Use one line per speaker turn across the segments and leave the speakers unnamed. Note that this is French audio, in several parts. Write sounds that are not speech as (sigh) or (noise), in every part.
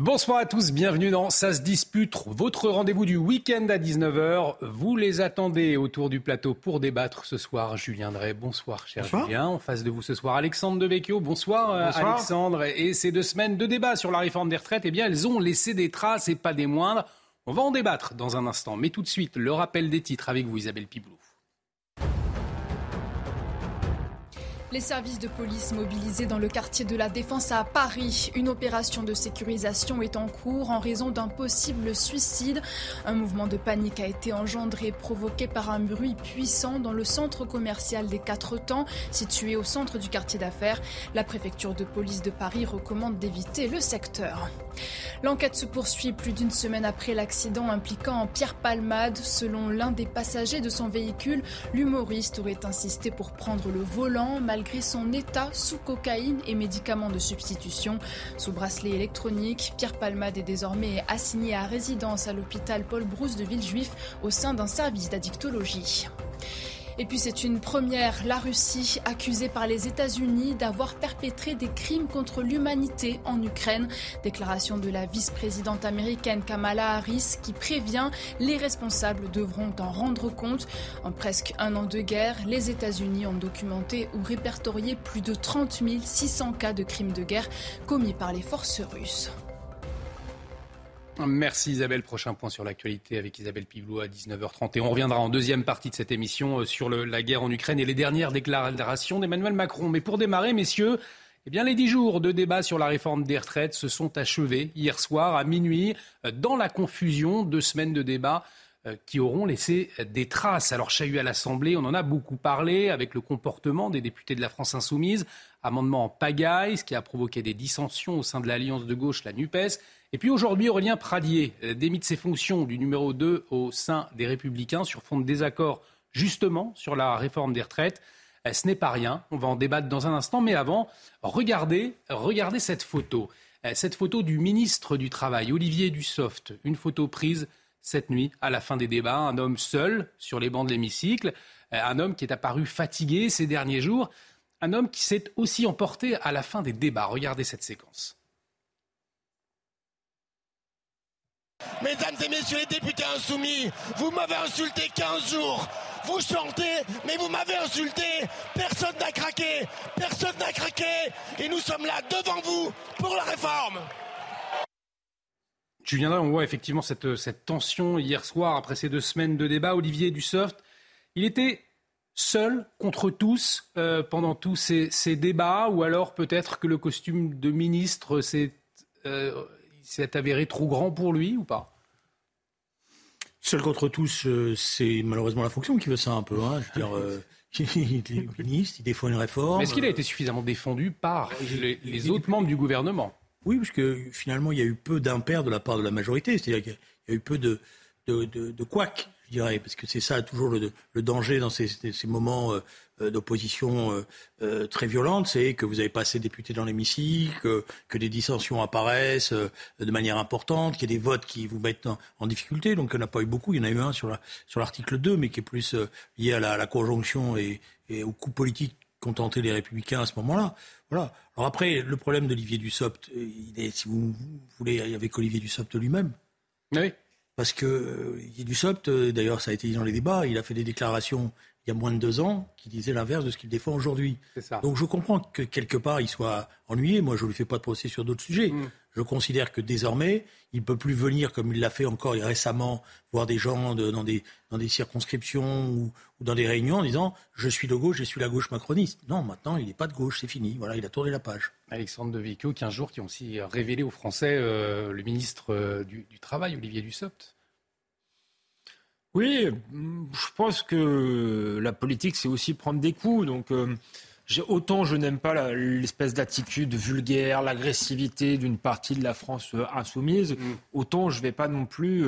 Bonsoir à tous, bienvenue dans Ça se dispute, votre rendez-vous du week-end à 19h. Vous les attendez autour du plateau pour débattre ce soir. Julien Drey, bonsoir cher Julien. En face de vous ce soir, Alexandre Devecchio. Bonsoir, euh, bonsoir, Alexandre. Et ces deux semaines de débat sur la réforme des retraites, eh bien elles ont laissé des traces et pas des moindres. On va en débattre dans un instant. Mais tout de suite, le rappel des titres avec vous Isabelle Piblou.
Les services de police mobilisés dans le quartier de la Défense à Paris. Une opération de sécurisation est en cours en raison d'un possible suicide. Un mouvement de panique a été engendré, provoqué par un bruit puissant dans le centre commercial des Quatre Temps, situé au centre du quartier d'affaires. La préfecture de police de Paris recommande d'éviter le secteur. L'enquête se poursuit plus d'une semaine après l'accident impliquant Pierre Palmade. Selon l'un des passagers de son véhicule, l'humoriste aurait insisté pour prendre le volant malgré son état sous cocaïne et médicaments de substitution. Sous bracelet électronique, Pierre Palmade est désormais assigné à résidence à l'hôpital Paul Brousse de Villejuif au sein d'un service d'addictologie. Et puis c'est une première, la Russie accusée par les États-Unis d'avoir perpétré des crimes contre l'humanité en Ukraine. Déclaration de la vice-présidente américaine Kamala Harris qui prévient les responsables devront en rendre compte. En presque un an de guerre, les États-Unis ont documenté ou répertorié plus de 30 600 cas de crimes de guerre commis par les forces russes.
Merci Isabelle. Prochain point sur l'actualité avec Isabelle Pivelot à 19h30. Et on reviendra en deuxième partie de cette émission euh, sur la guerre en Ukraine et les dernières déclarations d'Emmanuel Macron. Mais pour démarrer, messieurs, eh bien, les dix jours de débat sur la réforme des retraites se sont achevés hier soir à minuit euh, dans la confusion. Deux semaines de débat euh, qui auront laissé des traces. Alors, chahut à l'Assemblée, on en a beaucoup parlé avec le comportement des députés de la France insoumise. Amendement en pagaille, ce qui a provoqué des dissensions au sein de l'alliance de gauche, la NUPES. Et puis aujourd'hui, Aurélien Pradier euh, démite ses fonctions du numéro 2 au sein des Républicains sur fond de désaccord justement sur la réforme des retraites. Euh, ce n'est pas rien, on va en débattre dans un instant, mais avant, regardez, regardez cette photo. Euh, cette photo du ministre du Travail, Olivier Dussopt, une photo prise cette nuit à la fin des débats, un homme seul sur les bancs de l'hémicycle, un homme qui est apparu fatigué ces derniers jours, un homme qui s'est aussi emporté à la fin des débats. Regardez cette séquence.
Mesdames et messieurs les députés insoumis, vous m'avez insulté 15 jours. Vous chantez, mais vous m'avez insulté. Personne n'a craqué. Personne n'a craqué. Et nous sommes là devant vous pour la réforme.
Julien, là, on voit effectivement cette, cette tension hier soir après ces deux semaines de débat. Olivier Dussopt, il était seul contre tous euh, pendant tous ces, débats ou alors peut-être que le costume de ministre s'est euh, avéré trop grand pour lui ou pas?
Seul contre tous, euh, c'est malheureusement la fonction qui veut ça un peu. Hein. Je veux dire, (laughs) il est (laughs) ministre, il défend une réforme.
Est-ce qu'il a été suffisamment défendu par les, autres membres du gouvernement?
Oui, parce que finalement, il y a eu peu d'impairs de la part de la majorité. C'est-à-dire qu'il y a eu peu de, de, de, de couacs, je dirais, parce que c'est ça toujours le, danger dans ces, moments euh, euh, d'opposition euh, très violente, c'est que vous avez pas assez de députés dans l'hémicycle, que, des dissensions apparaissent de manière importante, qu'il y ait des votes qui vous mettent en, difficulté. Donc il n'y en a pas eu beaucoup. Il y en a eu un sur l'article sur 2, mais qui est plus lié à la, conjonction et, au coup politique qu'ont tenté les républicains à ce moment-là. Voilà. Alors après, le problème d'Olivier Dussopt, il est, si vous voulez, avec Olivier Dussopt lui-même.
Oui.
Parce que Olivier Dussopt, d'ailleurs, ça a été dit dans les débats, il a fait des déclarations il y a moins de deux ans qui disait l'inverse de ce qu'il défend aujourd'hui. Donc je comprends que quelque part il soit ennuyé. Moi, je ne lui fais pas de procès sur d'autres sujets. Mm. Je considère que désormais, il ne peut plus venir comme il l'a fait encore récemment, voir des gens dans, des, dans des circonscriptions ou, dans des réunions en disant je suis de gauche, je suis la gauche macroniste. Non, maintenant, il n'est pas de gauche, c'est fini. Voilà, il a tourné la page.
Alexandre de Vicchio, 15 jours qui ont aussi révélé aux Français euh, le ministre euh, du, du Travail, Olivier Dussopt.
Oui, je pense que la politique, c'est aussi prendre des coups. Donc, euh, autant je n'aime pas l'espèce d'attitude vulgaire, l'agressivité d'une partie de la France euh, insoumise, mm. autant je ne vais pas non plus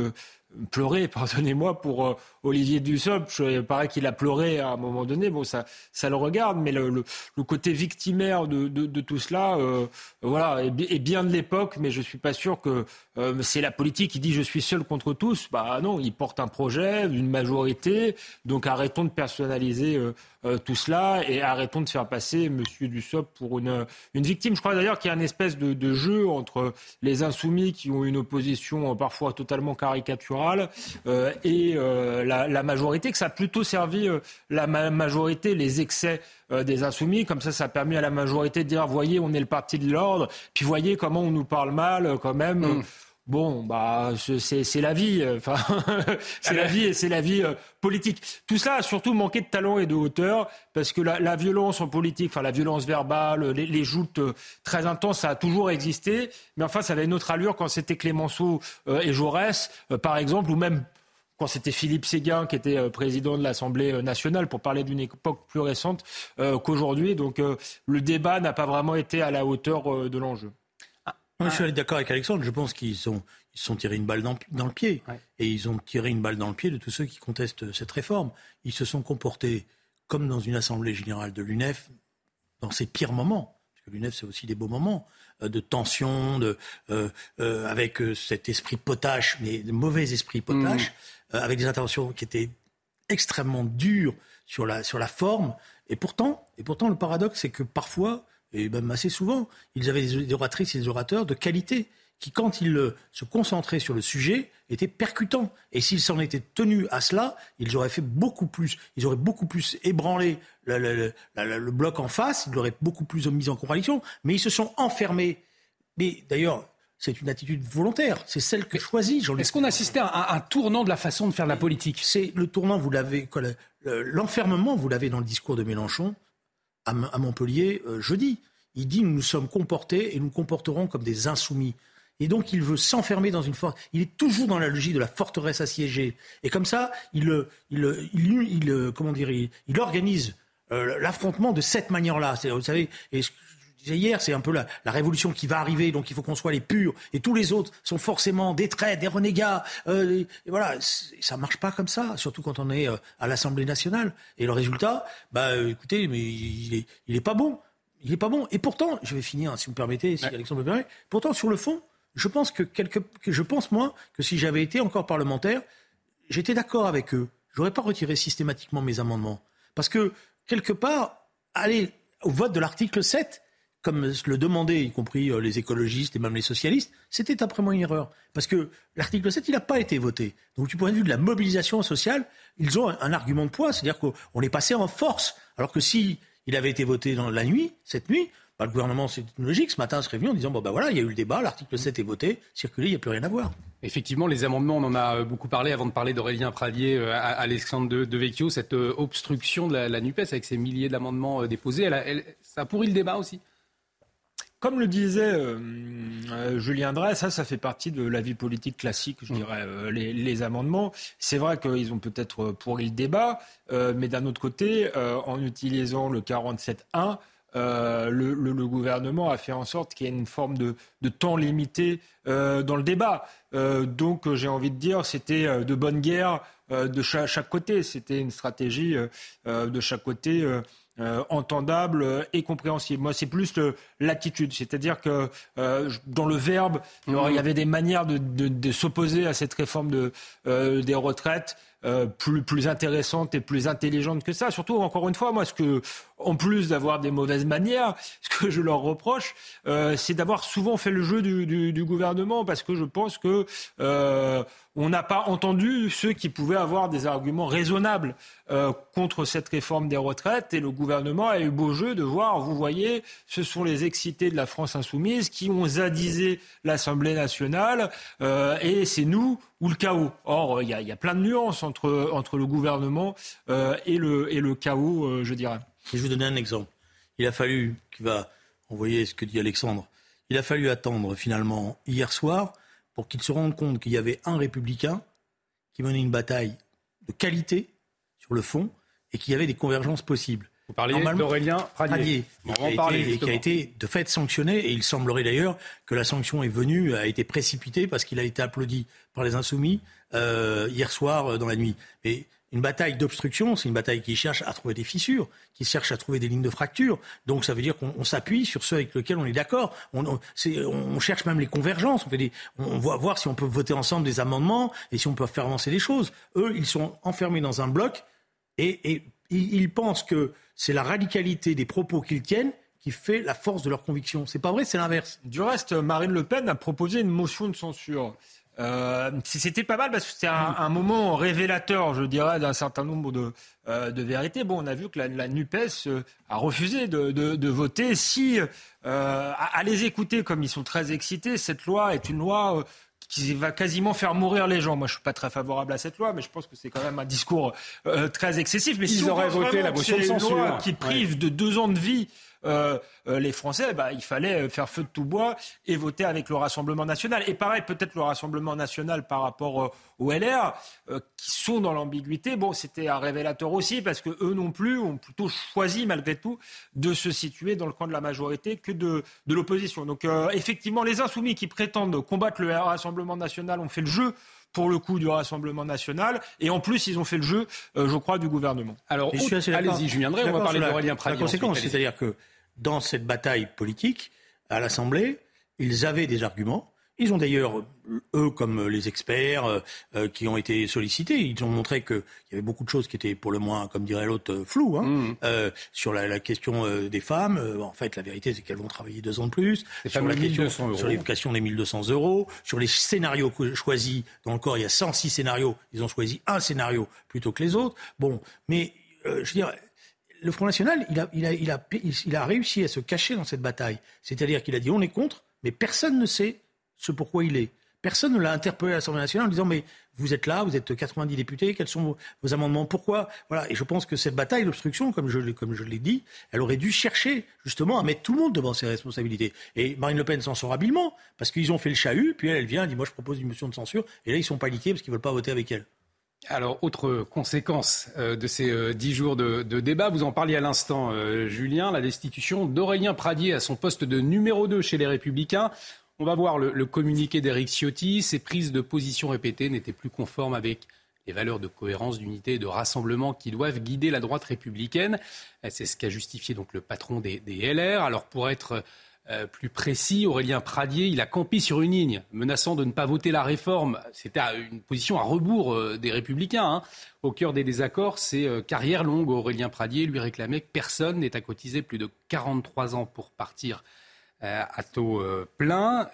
pleurer, (laughs) pardonnez-moi, pour euh, Olivier Dussopt. Il paraît qu'il a pleuré à un moment donné. Bon, ça, ça le regarde, mais le, côté victimaire de, tout cela, euh, voilà, est, bien de l'époque. Mais je suis pas sûr que euh, c'est la politique qui dit je suis seul contre tous. Bah non, il porte un projet, une majorité. Donc arrêtons de personnaliser tout cela et arrêtons de faire passer Monsieur Dussopt pour une, une victime. Je crois d'ailleurs qu'il y a une espèce de, de jeu entre les insoumis qui ont une opposition parfois totalement caricaturale et la, majorité, que ça a plutôt servi euh, la majorité, les excès euh, des insoumis. Comme ça, ça a permis à la majorité de dire, voyez, on est le parti de l'ordre, puis voyez comment on nous parle mal euh, quand même. Mm. Bon, bah, c'est la vie. Enfin, (laughs) c'est la vie et c'est la vie politique. Tout ça a surtout manqué de talent et de hauteur parce que la, violence en politique, enfin la violence verbale, les, joutes très intenses, ça a toujours existé. Mais enfin, ça avait une autre allure quand c'était Clémenceau et Jaurès, par exemple, ou même quand c'était Philippe Séguin qui était euh, président de l'Assemblée euh, nationale, pour parler d'une époque plus récente euh, qu'aujourd'hui. Donc le débat n'a pas vraiment été à la hauteur de l'enjeu.
Je suis d'accord avec Alexandre. Je pense qu'ils sont, ils sont tirés une balle dans, le pied. Et ils ont tiré une balle dans le pied de tous ceux qui contestent cette réforme. Ils se sont comportés comme dans une assemblée générale de l'UNEF dans ses pires moments. Parce que l'UNEF, c'est aussi des beaux moments de tension, de, avec cet esprit potache, mais de mauvais esprit potache. Mmh. Euh, avec des interventions qui étaient extrêmement dures sur la, sur la forme. Et pourtant, et pourtant, le paradoxe, c'est que parfois, et même assez souvent, ils avaient des oratrices et des orateurs de qualité qui, quand ils euh, se concentraient sur le sujet, étaient percutants. Et s'ils s'en étaient tenus à cela, ils auraient fait beaucoup plus. Ils auraient beaucoup plus ébranlé le, le, le bloc en face, ils l'auraient beaucoup plus mis en contradiction. Mais ils se sont enfermés. Mais d'ailleurs, c'est une attitude volontaire. C'est celle que choisit
Jean-Luc. Est-ce qu'on assistait à un, tournant de la façon de faire de la politique?
C'est le tournant, vous l'avez, l'enfermement, vous l'avez dans le discours de Mélenchon à, Montpellier euh, jeudi. Il dit nous nous sommes comportés et nous comporterons comme des insoumis. Et donc il veut s'enfermer dans une force. Il est toujours dans la logique de la forteresse assiégée. Et comme ça, il, il, il, comment dire, il, organise euh, l'affrontement de cette manière-là. Vous savez, disais hier, c'est un peu la, révolution qui va arriver, donc il faut qu'on soit les purs, et tous les autres sont forcément des traits, des renégats. Euh, et voilà, ça marche pas comme ça, surtout quand on est euh, à l'Assemblée nationale. Et le résultat, bah écoutez, mais il est, il est pas bon. Il est pas bon. Et pourtant, je vais finir, si vous me permettez, si Alexandre me permet. Pourtant, sur le fond, je pense que, quelque, que je pense moi que si j'avais été encore parlementaire, j'étais d'accord avec eux. J'aurais pas retiré systématiquement mes amendements, parce que quelque part, aller au vote de l'article 7, comme le demandaient, y compris euh, les écologistes et même les socialistes, c'était après moi une erreur. Parce que l'article 7, il n'a pas été voté. Donc du point de vue de la mobilisation sociale, ils ont un, argument de poids, c'est-à-dire qu'on est passé en force. Alors que si il avait été voté dans la nuit, cette nuit, bah, le gouvernement, c'est logique, ce matin se réunit en disant, bon ben voilà, il y a eu le débat, l'article 7 est voté, circulé, il n'y a plus rien à voir.
Effectivement, les amendements, on en a euh, beaucoup parlé avant de parler d'Aurélien Pradier, euh, Alexandre de, Vecchio, cette obstruction de la, NUPES avec ces milliers d'amendements déposés, ça a pourri le débat aussi
comme le disait euh, euh, Julien Drey, ça, ça fait partie de la vie politique classique, je mm. dirais, euh, les, amendements. C'est vrai qu'ils ont peut-être pourri le débat, mais d'un autre côté, en utilisant le 47.1, le, le, gouvernement a fait en sorte qu'il y ait une forme de, temps limité dans le débat. donc, j'ai envie de dire, c'était de bonne guerre de chaque côté. C'était une stratégie de chaque côté euh, entendable et compréhensible. Moi, c'est plus l'attitude, c'est-à-dire que euh, dans le verbe, il y avait des manières de, s'opposer à cette réforme de, euh, des retraites. Plus, plus intéressante et plus intelligente que ça. Surtout, encore une fois, moi, ce que, en plus d'avoir des mauvaises manières, (laughs) ce que je leur reproche, c'est d'avoir souvent fait le jeu du, gouvernement, parce que je pense que on n'a pas entendu ceux qui pouvaient avoir des arguments raisonnables euh, contre cette réforme des retraites. Et le gouvernement a eu beau jeu de voir, vous voyez, ce sont les excités de la France insoumise qui ont zadisé l'Assemblée nationale euh, et c'est nous ou le chaos. Or, il y, a plein de nuances entre, entre le gouvernement euh, et, le, et le chaos, je dirais.
je vais vous donner un exemple. Il a fallu, qui va envoyer ce que dit Alexandre, il a fallu attendre finalement hier soir pour qu'ils se rendent compte qu'il y avait un républicain qui menait une bataille de qualité sur le fond et qu'il y avait des convergences possibles.
Vous parlez d'Aurélien Pradier.
Pradier qui, a été, de fait sanctionné, et il semblerait d'ailleurs que la sanction est venue, a été précipitée parce qu'il a été applaudi par les insoumis euh, hier soir euh, dans la nuit. Mais une bataille d'obstruction, c'est une bataille qui cherche à trouver des fissures, qui cherche à trouver des lignes de fracture. Donc ça veut dire qu'on s'appuie sur ceux avec lesquels on est d'accord. On, cherche même les convergences. On, fait des, on va voir si on peut voter ensemble des amendements et si on peut faire avancer les choses. Eux, ils sont enfermés dans un bloc et, et ils pensent que c'est la radicalité des propos qu'ils tiennent qui fait la force de leur conviction. C'est pas vrai, c'est l'inverse.
Du reste, Marine Le Pen a proposé une motion de censure. Euh, c'était pas mal parce que c'était un, moment révélateur, je dirais, d'un certain nombre de, euh, de, vérités. Bon, on a vu que la, la NUPES euh, a refusé de, de, de voter. Si, euh, à, à, les écouter comme ils sont très excités, cette loi est une loi qui va quasiment faire mourir les gens. Moi, je suis pas très favorable à cette loi, mais je pense que c'est quand même un discours euh, très excessif. Mais
Ils auraient voté la motion de censure
qui prive de deux ans de vie euh, euh, les Français, bah, il fallait faire feu de tout bois et voter avec le Rassemblement national. Et pareil, peut-être le Rassemblement national par rapport euh, aux LR, qui sont dans l'ambiguïté. Bon, c'était un révélateur aussi, parce que eux non plus ont plutôt choisi, malgré tout, de se situer dans le camp de la majorité que de, de l'opposition. Donc, effectivement, les insoumis qui prétendent combattre le Rassemblement national ont fait le jeu pour le coup du Rassemblement national. Et en plus, ils ont fait le jeu, je crois, du gouvernement.
Alors, allez-y, je viendrai, on va parler d'Aurélien Pradier.
La conséquence, c'est-à-dire que dans cette bataille politique à l'Assemblée. Ils avaient des arguments. Ils ont d'ailleurs, eux comme les experts euh, euh, qui ont été sollicités, ils ont montré qu'il y avait beaucoup de choses qui étaient pour le moins, comme dirait l'autre, euh, floues hein, mmh. euh, sur la, la question des femmes. en fait, la vérité, c'est qu'elles vont travailler deux ans de plus. Sur la question, sur l'éducation des 1200 euros, sur les scénarios choisis. Dans le corps, il y a 106 scénarios. Ils ont choisi un scénario plutôt que les autres. Bon, mais je veux dire le Front National, il a, il, a, il, a, il a réussi à se cacher dans cette bataille. C'est-à-dire qu'il a dit on est contre, mais personne ne sait ce pourquoi il est. Personne ne l'a interpellé à l'Assemblée nationale en disant mais vous êtes là, vous êtes 90 députés, quels sont vos, amendements, pourquoi? Voilà. Et je pense que cette bataille d'obstruction, comme je, comme je l'ai dit, elle aurait dû chercher justement à mettre tout le monde devant ses responsabilités. Et Marine Le Pen s'en sort habilement parce qu'ils ont fait le chahut, puis elle, vient, elle dit moi je propose une motion de censure, et là ils sont paniqués parce qu'ils veulent pas voter avec elle.
Alors, autre conséquence euh, de ces euh, dix jours de, débat, vous en parliez à l'instant, euh, Julien, la destitution d'Aurélien Pradier à son poste de numéro 2 chez les Républicains. On va voir le, communiqué d'Éric Ciotti. Ses prises de position répétées n'étaient plus conformes avec les valeurs de cohérence, d'unité et de rassemblement qui doivent guider la droite républicaine. C'est ce qu'a justifié donc le patron des, LR. Alors, pour être euh, plus précis, Aurélien Pradier, il a campé sur une ligne, menaçant de ne pas voter la réforme. C'était une position à rebours euh, des républicains. Hein. Au cœur des désaccords, c'est euh, carrière longue. Aurélien Pradier lui réclamait que personne n'ait à cotiser plus de 43 ans pour partir à taux plein.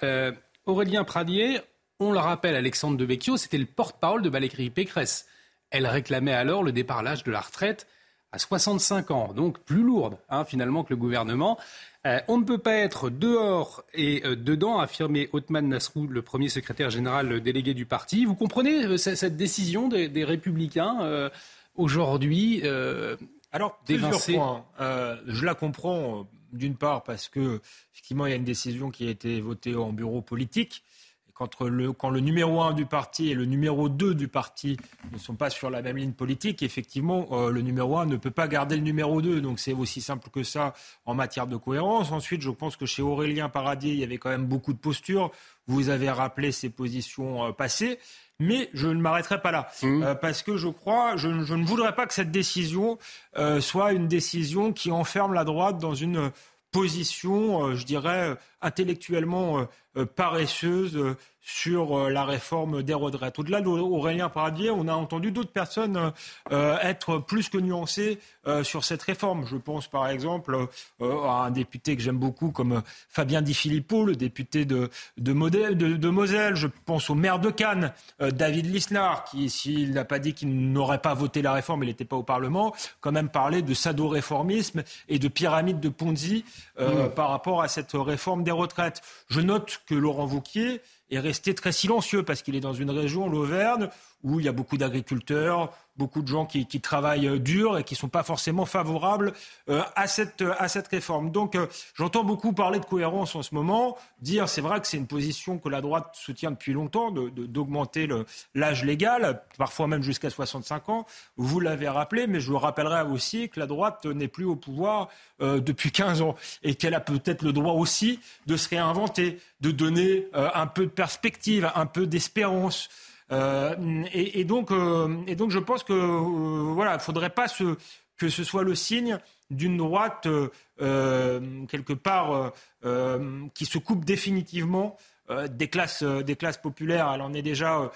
Aurélien Pradier, on le rappelle, Alexandre Devecchio, c'était le porte-parole de Valérie Pécresse. Elle réclamait alors le départ à l'âge de la retraite à 65 ans, donc plus lourde hein, finalement que le gouvernement. Euh, on ne peut pas être dehors et euh, dedans, a affirmé Othman Nasrou, le premier secrétaire général délégué du parti. Vous comprenez euh, cette décision des, Républicains aujourd'hui
Alors, plusieurs points. je la comprends d'une part parce que effectivement il y a une décision qui a été votée en bureau politique quand le, quand le numéro 1 du parti et le numéro 2 du parti ne sont pas sur la même ligne politique, effectivement, euh, le numéro 1 ne peut pas garder le numéro 2. Donc c'est aussi simple que ça en matière de cohérence. Ensuite, je pense que chez Aurélien Paradis, il y avait quand même beaucoup de postures. Vous avez rappelé ses positions euh, passées. Mais je ne m'arrêterai pas là, mmh. euh, parce que je crois, je, je, ne voudrais pas que cette décision soit une décision qui enferme la droite dans une position, je dirais, intellectuellement paresseuse sur euh, la réforme des retraites. Au-delà d'Aurélien Paradier, on a entendu d'autres personnes euh, être plus que nuancées euh, sur cette réforme. Je pense par exemple à un député que j'aime beaucoup comme Fabien Di Filippo, le député de, de, de, Moselle. Je pense au maire de Cannes, David Lisnard, qui, s'il n'a pas dit qu'il n'aurait pas voté la réforme, il n'était pas au Parlement, quand même parlé de sado-réformisme et de pyramide de Ponzi mmh. par rapport à cette réforme des retraites. Je note que Laurent Wauquiez est resté très silencieux parce qu'il est dans une région, l'Auvergne, où il y a beaucoup d'agriculteurs, beaucoup de gens qui, travaillent euh, dur et qui ne sont pas forcément favorables euh, à, cette, à cette réforme. Donc euh, j'entends beaucoup parler de cohérence en ce moment, dire c'est vrai que c'est une position que la droite soutient depuis longtemps, d'augmenter de, l'âge légal, parfois même jusqu'à 65 ans. Vous l'avez rappelé, mais je vous rappellerai aussi que la droite n'est plus au pouvoir depuis 15 ans et qu'elle a peut-être le droit aussi de se réinventer, de donner un peu de perspective, un peu d'espérance. Euh, et, donc, euh, et donc, je pense que euh, voilà, il faudrait pas que ce soit le signe d'une droite quelque part qui se coupe définitivement des classes, des classes populaires. Elle en est déjà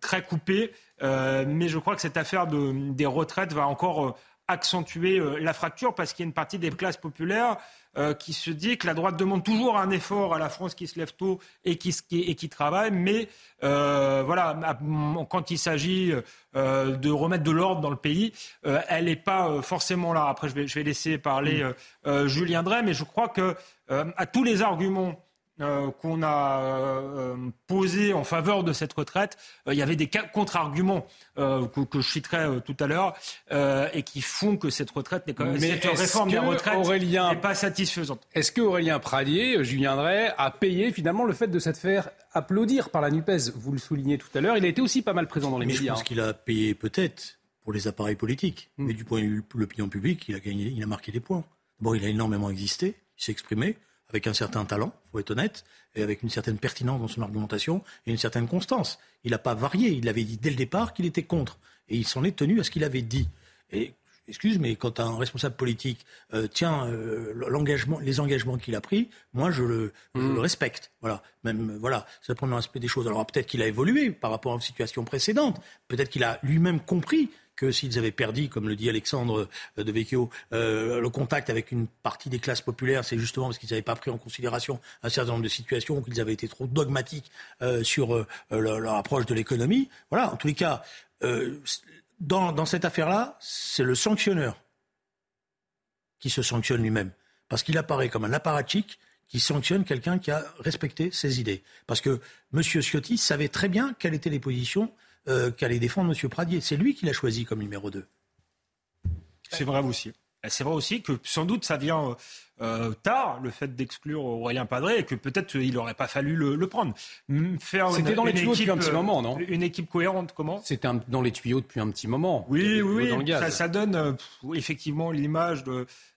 très coupée, mais je crois que cette affaire de, des retraites va encore accentuer la fracture parce qu'il y a une partie des classes populaires euh, qui se dit que la droite demande toujours un effort à la France qui se lève tôt et qui, et qui travaille, mais euh, voilà, quand il s'agit euh, de remettre de l'ordre dans le pays, elle n'est pas forcément là. Après, je vais, je vais laisser parler mm. Julien Drey, mais je crois que à tous les arguments euh, qu'on a euh, posé en faveur de cette retraite, euh, il y avait des contre-arguments que, je citerai tout à l'heure et qui font que cette retraite n'est cette réforme des retraites n'est pas satisfaisante.
Est-ce que Aurélien Pradier, Julien Drey, a payé finalement le fait de cette faire applaudir par la Nupes? Vous le soulignez tout à l'heure, il a été aussi pas mal présent dans les médias.
Je pense qu'il a payé peut-être pour les appareils politiques, hmm. mais du point de vue de l'opinion publique, il a gagné, il a marqué des points. Bon, il a énormément existé, il s'est exprimé avec un certain talent, faut être honnête, et avec une certaine pertinence dans son argumentation et une certaine constance. Il n'a pas varié, il avait dit dès le départ qu'il était contre, et il s'en est tenu à ce qu'il avait dit. Et excuse, mais quand un responsable politique euh, tient euh, l'engagement, les engagements qu'il a pris, moi je le, je le, mmh. respecte. Voilà, même voilà, c'est le premier aspect des choses. Alors peut-être qu'il a évolué par rapport à une situation précédente. Peut-être qu'il a lui-même compris que s'ils avaient perdu, comme le dit Alexandre euh, de Vecchio, euh, le contact avec une partie des classes populaires, c'est justement parce qu'ils n'avaient pas pris en considération un certain nombre de situations, qu'ils avaient été trop dogmatiques euh, sur leur, approche de l'économie. Voilà, en tous les cas, dans, dans cette affaire-là, c'est le sanctionneur qui se sanctionne lui-même, parce qu'il apparaît comme un apparatchik qui sanctionne quelqu'un qui a respecté ses idées. Parce que M. Ciotti savait très bien quelles étaient les positions euh, qu'allait défendre M. Pradier. C'est lui qui l'a choisi comme numéro 2.
C'est vrai aussi. C'est vrai aussi que sans doute ça vient euh, tard, le fait d'exclure Aurélien Padré, et que peut-être il n'aurait pas fallu le, prendre.
C'était dans les tuyaux depuis un petit moment, non
Une équipe cohérente, comment?
C'était dans les tuyaux depuis un petit moment.
Oui, oui, ça, ça, donne euh, effectivement l'image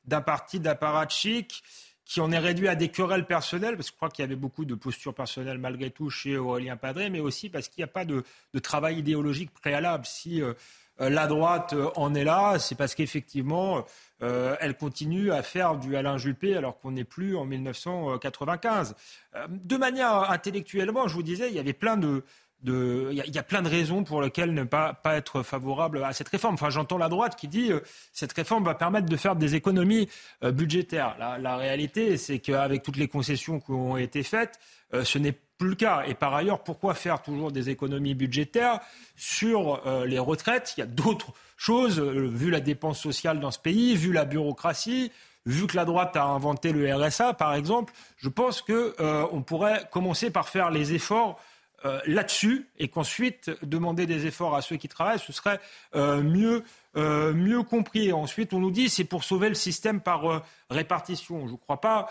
d'un parti d'apparatchik qui en est réduit à des querelles personnelles, parce que je crois qu'il y avait beaucoup de postures personnelles malgré tout chez Aurélien Padré, mais aussi parce qu'il n'y a pas de, travail idéologique préalable. Si euh, euh, la droite euh, en est là, c'est parce qu'effectivement, elle continue à faire du Alain Juppé alors qu'on n'est plus en 1995. de manière intellectuellement, je vous disais, il y avait plein de il y, a plein de raisons pour lesquelles ne pas, être favorable à cette réforme. Enfin, j'entends la droite qui dit euh, cette réforme va permettre de faire des économies euh, budgétaires. La, réalité, c'est qu'avec toutes les concessions qui ont été faites, euh, ce n'est plus le cas. Et par ailleurs, pourquoi faire toujours des économies budgétaires sur les retraites? Il y a d'autres choses, vu la dépense sociale dans ce pays, vu la bureaucratie, vu que la droite a inventé le RSA, par exemple, je pense qu'on pourrait commencer par faire les efforts euh, là-dessus et qu'ensuite demander des efforts à ceux qui travaillent, ce serait euh, mieux, euh, mieux compris. Ensuite, on nous dit c'est pour sauver le système par répartition. Je ne crois pas,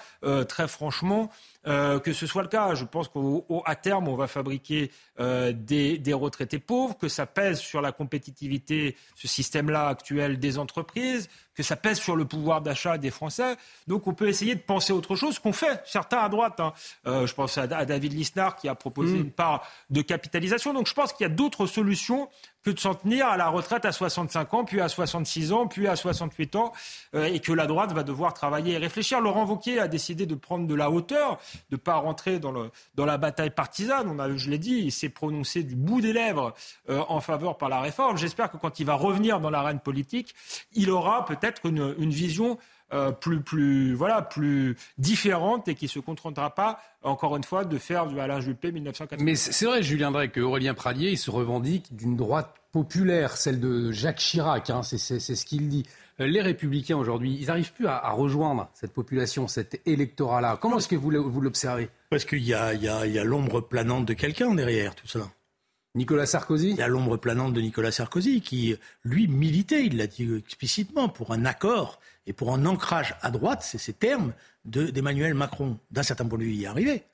très franchement, que ce soit le cas. Je pense qu'à terme, on va fabriquer des, des, retraités pauvres, que ça pèse sur la compétitivité, ce système-là actuel des entreprises, que ça pèse sur le pouvoir d'achat des Français. Donc on peut essayer de penser autre chose, qu'on fait certains à droite. Hein. Euh, je pense à, David Lisnard qui a proposé mm. une part de capitalisation. Donc je pense qu'il y a d'autres solutions que de s'en tenir à la retraite à 65 ans, puis à 66 ans, puis à 68 ans, euh, et que la droite va devoir travailler et réfléchir. Laurent Wauquiez a décidé de prendre de la hauteur, de ne pas rentrer dans, le, dans la bataille partisane. On a, je l'ai dit, il s'est prononcé du bout des lèvres euh, en faveur par la réforme. J'espère que quand il va revenir dans l'arène politique, il aura peut-être une, une vision euh, plus, plus, voilà, plus différente et qui ne se contentera pas, encore une fois, de faire du Alain Juppé 1980.
Mais c'est vrai, Julien Drey, que Aurélien Pradier, il se revendique d'une droite populaire, celle de Jacques Chirac, hein, c'est ce qu'il dit. Euh, les républicains aujourd'hui, ils n'arrivent plus à, rejoindre cette population, cet électorat-là. Comment est-ce que vous, l'observez
Parce qu'il y a, y a l'ombre planante de quelqu'un derrière tout cela.
Nicolas Sarkozy
Il y a l'ombre planante de Nicolas Sarkozy qui, lui, militait, il l'a dit explicitement, pour un accord et pour un ancrage à droite, c'est ces termes d'Emmanuel Macron. D'un certain point de vue, il y est arrivé.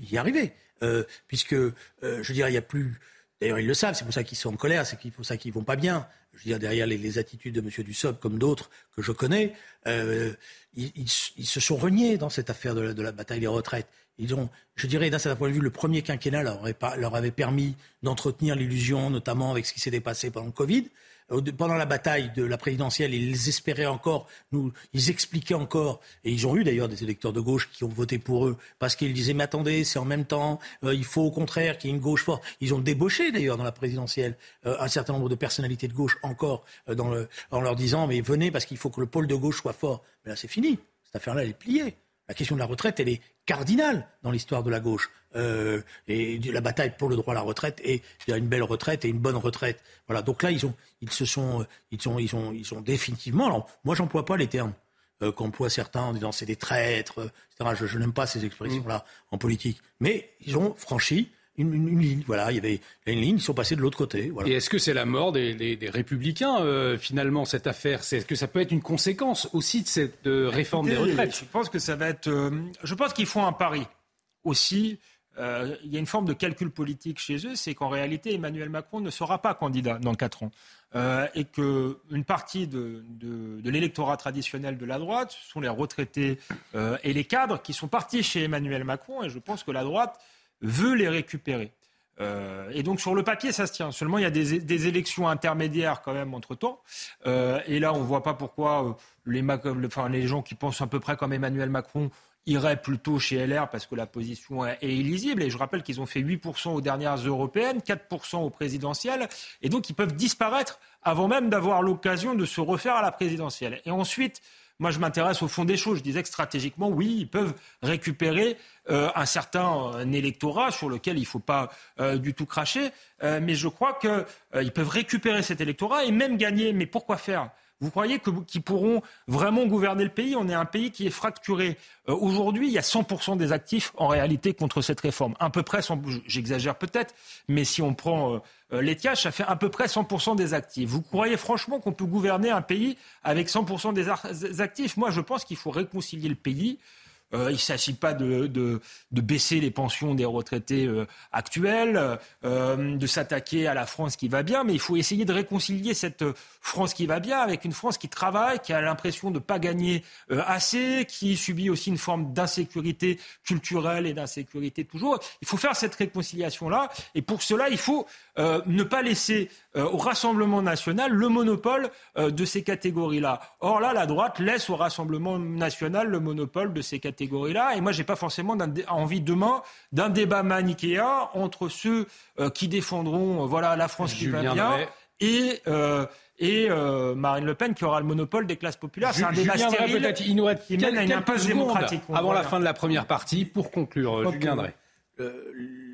Il y est arrivé. Euh, puisque, euh, je dirais, il n'y a plus. D'ailleurs, ils le savent, c'est pour ça qu'ils sont en colère, c'est pour ça qu'ils vont pas bien. Je veux derrière les, attitudes de M. Dussopt, comme d'autres que je connais, euh, ils, se sont reniés dans cette affaire de la bataille des retraites. Ils ont, je dirais, d'un certain point de vue, le premier quinquennat leur, leur avait permis d'entretenir l'illusion, notamment avec ce qui s'était passé pendant le Covid. Euh, pendant la bataille de la présidentielle, ils espéraient encore, nous, ils expliquaient encore, et ils ont eu d'ailleurs des électeurs de gauche qui ont voté pour eux, parce qu'ils disaient, mais attendez, c'est en même temps, euh, il faut au contraire qu'il y ait une gauche forte. Ils ont débauché d'ailleurs dans la présidentielle euh, un certain nombre de personnalités de gauche encore, en leur disant, mais venez parce qu'il faut que le pôle de gauche soit fort. Mais là, c'est fini. Cette affaire-là, elle est pliée. La question de la retraite, elle est cardinale dans l'histoire de la gauche. Euh, et la bataille pour le droit à la retraite et une belle retraite et une bonne retraite. Voilà. Donc là, ils ont, ils se sont, ils sont, ils sont, ils définitivement. Alors, moi, j'emploie pas les termes euh, qu'emploient certains en disant c'est des traîtres, etc. Je, je n'aime pas ces expressions-là en politique. Mais ils ont franchi une, ligne. Voilà, il y avait une ligne, ils sont passés de l'autre côté.
Et est-ce que c'est la mort des, républicains, euh, finalement, cette affaire? Est-ce que ça peut être une conséquence aussi de cette euh, réforme des retraites?
Je pense que ça va être. Euh, je pense qu'ils font un pari aussi. il y a une forme de calcul politique chez eux, c'est qu'en réalité, Emmanuel Macron ne sera pas candidat dans quatre ans. et qu'une partie de, de l'électorat traditionnel de la droite, ce sont les retraités et les cadres qui sont partis chez Emmanuel Macron. Et je pense que la droite veut les récupérer. Euh, et donc sur le papier, ça se tient. Seulement, il y a des, élections intermédiaires quand même entre-temps. Euh, et là, on ne voit pas pourquoi euh, les, enfin, les gens qui pensent à peu près comme Emmanuel Macron iraient plutôt chez LR parce que la position est, illisible. Et je rappelle qu'ils ont fait 8% aux dernières européennes, 4% aux présidentielles. Et donc, ils peuvent disparaître avant même d'avoir l'occasion de se refaire à la présidentielle. Et ensuite, moi, je m'intéresse au fond des choses. Je disais que stratégiquement, oui, ils peuvent récupérer euh, un certain électorat sur lequel il ne faut pas euh, du tout cracher. Euh, mais je crois qu'ils peuvent récupérer cet électorat et même gagner. Mais pourquoi faire? Vous croyez qu'ils pourront vraiment gouverner le pays On est un pays qui est fracturé. Aujourd'hui, il y a 100% des actifs en réalité contre cette réforme. À peu près, j'exagère peut-être, mais si on prend l'ETIAS, ça fait à peu près 100% des actifs. Vous croyez franchement qu'on peut gouverner un pays avec 100% des actifs? Moi, je pense qu'il faut réconcilier le pays. Euh, il ne s'agit pas de, de, de, baisser les pensions des retraités euh, actuels, euh, de s'attaquer à la France qui va bien, mais il faut essayer de réconcilier cette France qui va bien avec une France qui travaille, qui a l'impression de ne pas gagner assez, qui subit aussi une forme d'insécurité culturelle et d'insécurité toujours. Il faut faire cette réconciliation-là, et pour cela, il faut ne pas laisser au Rassemblement national le monopole de ces catégories-là. Or là, la droite laisse au Rassemblement national le monopole de ces catégories catégorie-là. Et moi, j'ai pas forcément envie demain d'un débat manichéen entre ceux euh, qui défendront euh, voilà la France qui va bien et euh, et Marine Le Pen qui aura le monopole des classes populaires.
C'est un débat stérile il nous reste qui mène à une impasse démocratique. Avant la fin de la première partie, pour conclure, je viendrai.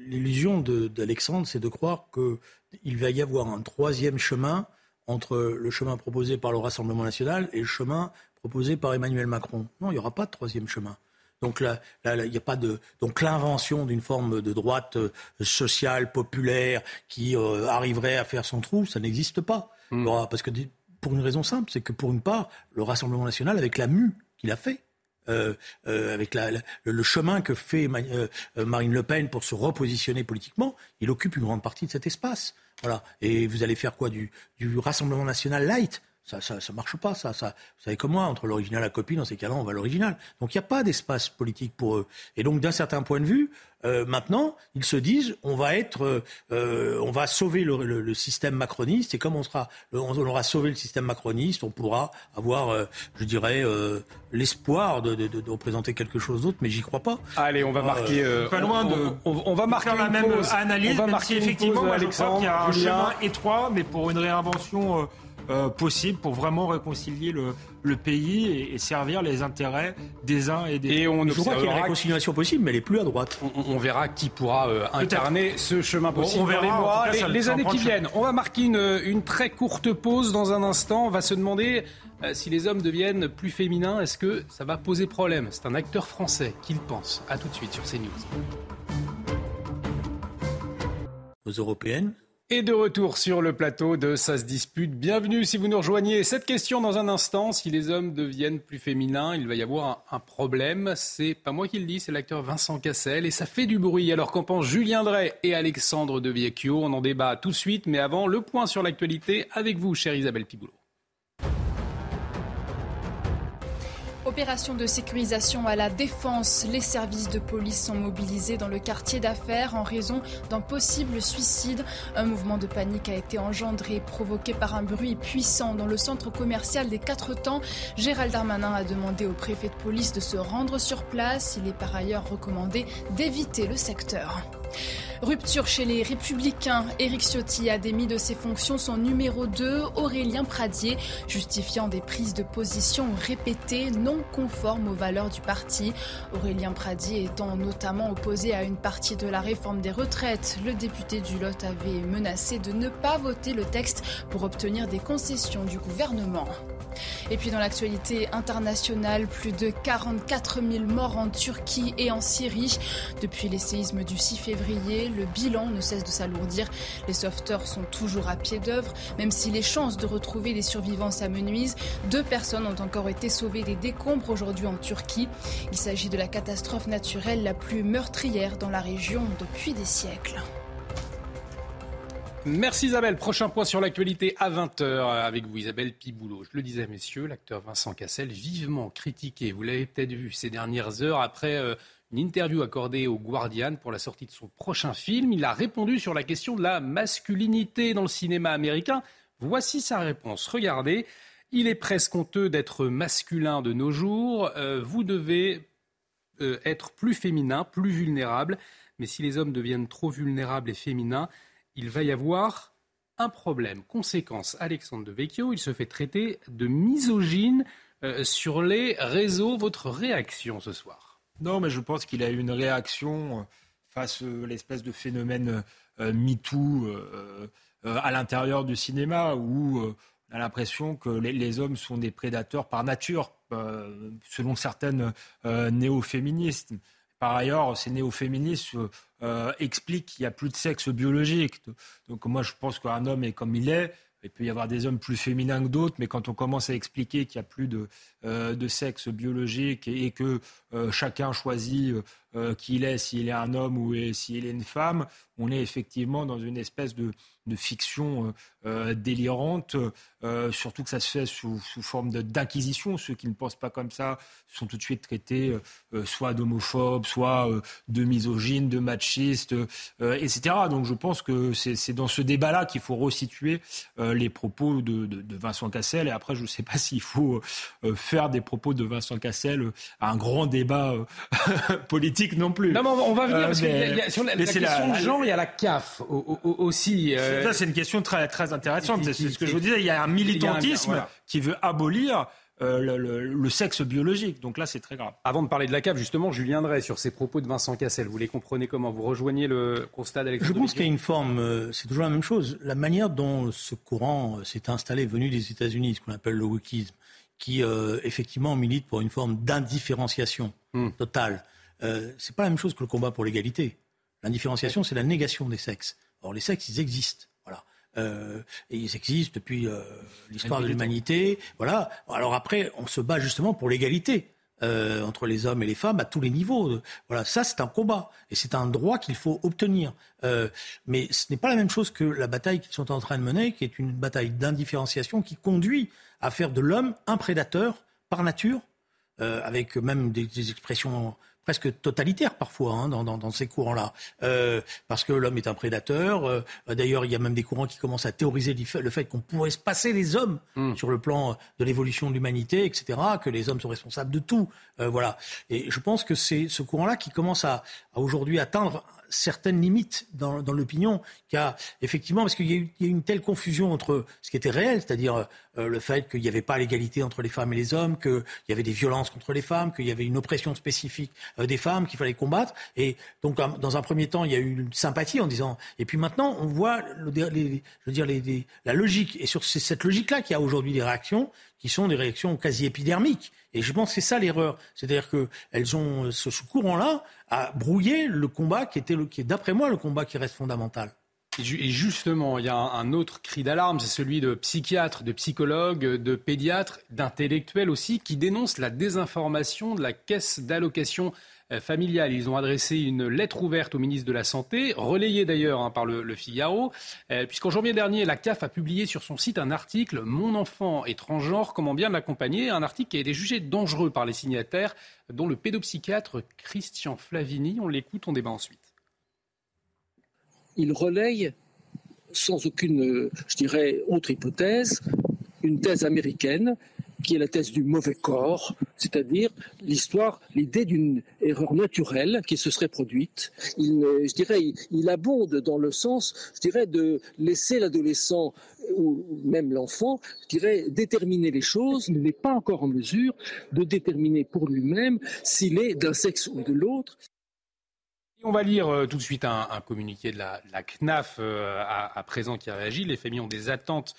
L'illusion d'Alexandre, c'est de croire qu'il va y avoir un troisième chemin entre le chemin proposé par le Rassemblement national et le chemin proposé par Emmanuel Macron. Non, il n'y aura pas de troisième chemin. Donc là, il n'y a pas de donc l'invention d'une forme de droite euh, sociale populaire qui euh, arriverait à faire son trou, ça n'existe pas. Hmm. parce que pour une raison simple, c'est que pour une part, le Rassemblement national, avec la mue qu'il a fait, euh, avec le, chemin que fait Marine Le Pen pour se repositionner politiquement, il occupe une grande partie de cet espace. Voilà. Et vous allez faire quoi du, du Rassemblement national light? Ça, ça, ça, marche pas, ça, ça. Vous savez comme moi, entre l'original et la copie, dans ces cas-là, on va à l'original. Donc il n'y a pas d'espace politique pour eux. Et donc d'un certain point de vue, euh, maintenant, ils se disent, on va être, euh, euh on va sauver le, le, le, système macroniste. Et comme on sera, on aura sauvé le système macroniste, on pourra avoir, euh, je dirais, euh, l'espoir de, de, de, représenter quelque chose d'autre. Mais j'y crois pas.
Allez, on va marquer.
pas loin de.
On, on, va marquer
la même analyse, on va marquer si effectivement, moi, je crois qu'il y a un chemin étroit, mais pour une réinvention euh, possible pour vraiment réconcilier le, le pays et, servir les intérêts des uns et des autres.
Et on je crois qu'il y a une réconciliation possible, mais elle est plus à droite.
On, verra qui pourra euh, incarner ce chemin possible on verra, les mois, les, années qui viennent. On va marquer une, une, très courte pause dans un instant. On va se demander euh, si les hommes deviennent plus féminins. Est-ce que ça va poser problème? C'est un acteur français qui le pense. A tout de suite sur CNews.
nos européennes.
Et de retour sur le plateau de Ça se dispute. Bienvenue si vous nous rejoignez. Cette question dans un instant, si les hommes deviennent plus féminins, il va y avoir un, problème. C'est pas moi qui le dis, c'est l'acteur Vincent Cassel et ça fait du bruit. Alors qu'en pensent Julien Drey et Alexandre De Viecchio On en débat tout de suite, mais avant, le point sur l'actualité avec vous, chère Isabelle Pigoulot.
Opération de sécurisation à la défense. Les services de police sont mobilisés dans le quartier d'affaires en raison d'un possible suicide. Un mouvement de panique a été engendré, provoqué par un bruit puissant dans le centre commercial des Quatre Temps. Gérald Darmanin a demandé au préfet de police de se rendre sur place. Il est par ailleurs recommandé d'éviter le secteur. Rupture chez les Républicains. Éric Ciotti a démis de ses fonctions son numéro 2, Aurélien Pradier, justifiant des prises de position répétées non conformes aux valeurs du parti. Aurélien Pradier étant notamment opposé à une partie de la réforme des retraites. Le député du Lot avait menacé de ne pas voter le texte pour obtenir des concessions du gouvernement. Et puis dans l'actualité internationale, plus de 44 000 morts en Turquie et en Syrie. Depuis les séismes du 6 février, le bilan ne cesse de s'alourdir. Les sauveteurs sont toujours à pied d'œuvre, même si les chances de retrouver les survivants s'amenuisent. Deux personnes ont encore été sauvées des décombres aujourd'hui en Turquie. Il s'agit de la catastrophe naturelle la plus meurtrière dans la région depuis des siècles.
Merci Isabelle. Prochain point sur l'actualité à 20h avec vous Isabelle Piboulot. Je le disais messieurs, l'acteur Vincent Cassel vivement critiqué, vous l'avez peut-être vu ces dernières heures après euh, une interview accordée au Guardian pour la sortie de son prochain film. Il a répondu sur la question de la masculinité dans le cinéma américain. Voici sa réponse. Regardez, il est presque honteux d'être masculin de nos jours. Euh, vous devez euh, être plus féminin, plus vulnérable. Mais si les hommes deviennent trop vulnérables et féminins, il va y avoir un problème. Conséquence, Alexandre de Vecchio, il se fait traiter de misogyne euh, sur les réseaux. Votre réaction ce soir?
Non, mais je pense qu'il a eu une réaction euh, face à l'espèce de phénomène euh, MeToo à l'intérieur du cinéma où on a l'impression que les, hommes sont des prédateurs par nature, selon certaines néo-féministes. Par ailleurs, ces néo-féministes euh, expliquent qu'il n'y a plus de sexe biologique. Donc moi, je pense qu'un homme est comme il est. Il peut y avoir des hommes plus féminins que d'autres, mais quand on commence à expliquer qu'il n'y a plus de, euh, sexe biologique et, que euh, chacun choisit qui il est, s'il est un homme ou s'il est une femme, on est effectivement dans une espèce de, de fiction euh, délirante, euh, surtout que ça se fait sous, forme d'inquisition. Ceux qui ne pensent pas comme ça sont tout de suite traités euh, soit d'homophobes, soit de misogynes, de machistes, etc. Donc je pense que c'est dans ce débat-là qu'il faut resituer les propos de, Vincent Cassel. Et après, je ne sais pas s'il faut faire des propos de Vincent Cassel à un grand débat (laughs) politique non plus.
Non, mais on va venir, parce que sur la, question de genre, il y a la CAF aussi.
Ça, c'est une question très, très intéressante. C'est ce que je vous disais. Il y a un militantisme qui veut abolir euh, le, sexe biologique. Donc là, c'est très grave.
Avant de parler de la CAF, justement, je viendrai sur ces propos de Vincent Cassel. Vous les comprenez comment? Vous rejoignez le constat d'Alexandre
Je pense qu'il y a une forme, euh, c'est toujours la même chose. La manière dont ce courant euh, s'est installé, venu des États-Unis, ce qu'on appelle le wokisme, qui effectivement milite pour une forme d'indifférenciation hmm. totale. Euh, c'est pas la même chose que le combat pour l'égalité. L'indifférenciation, c'est la négation des sexes. Or, les sexes, ils existent. Voilà. Euh, et ils existent depuis euh, l'histoire de l'humanité. Voilà. Alors après, on se bat justement pour l'égalité. Euh, entre les hommes et les femmes à tous les niveaux. Voilà, ça c'est un combat et c'est un droit qu'il faut obtenir. Euh, mais ce n'est pas la même chose que la bataille qu'ils sont en train de mener, qui est une bataille d'indifférenciation qui conduit à faire de l'homme un prédateur par nature, euh, avec même des, des expressions presque totalitaire parfois hein, dans, dans, dans, ces courants-là, euh, parce que l'homme est un prédateur. Euh, D'ailleurs, il y a même des courants qui commencent à théoriser le fait qu'on pourrait se passer les hommes hmm. sur le plan de l'évolution de l'humanité, etc., que les hommes sont responsables de tout. Euh, voilà. Et je pense que c'est ce courant-là qui commence à, à aujourd'hui atteindre certaines limites dans, dans l'opinion, a effectivement, parce qu'il y, a eu une telle confusion entre ce qui était réel, c'est-à-dire euh, le fait qu'il n'y avait pas l'égalité entre les femmes et les hommes, qu'il y avait des violences contre les femmes, qu'il y avait une oppression spécifique euh, des femmes qu'il fallait combattre. Et donc, dans un premier temps, il y a eu une sympathie en disant. Et puis maintenant, on voit, le, les, je veux dire, les, la logique. Et sur cette logique-là, qu'il y a aujourd'hui des réactions qui sont des réactions quasi épidermiques. Et je pense que c'est ça l'erreur. C'est-à-dire qu'elles ont ce, courant-là à brouiller le combat qui était, qui est d'après moi le combat qui reste fondamental.
Et justement, il y a un autre cri d'alarme, c'est celui de psychiatres, de psychologues, de pédiatres, d'intellectuels aussi, qui dénoncent la désinformation de la caisse d'allocation euh, familiale. Ils ont adressé une lettre ouverte au ministre de la Santé, relayée d'ailleurs hein, par le, Figaro, euh, puisqu'en janvier dernier, la CAF a publié sur son site un article Mon enfant est transgenre, comment bien l'accompagner? Un article qui a été jugé dangereux par les signataires, dont le pédopsychiatre Christian Flavini. On l'écoute, on débat ensuite.
Il relaye sans aucune, je dirais, autre hypothèse, une thèse américaine qui est la thèse du mauvais corps, c'est-à-dire l'histoire, l'idée d'une erreur naturelle qui se serait produite. Il, je dirais, il, abonde dans le sens, je dirais, de laisser l'adolescent ou même l'enfant, je dirais, déterminer les choses. Il n'est pas encore en mesure de déterminer pour lui-même s'il est d'un sexe ou de l'autre.
On va lire euh, tout de suite un, communiqué de la, CNAF euh, à, présent qui a réagi. Les familles ont des attentes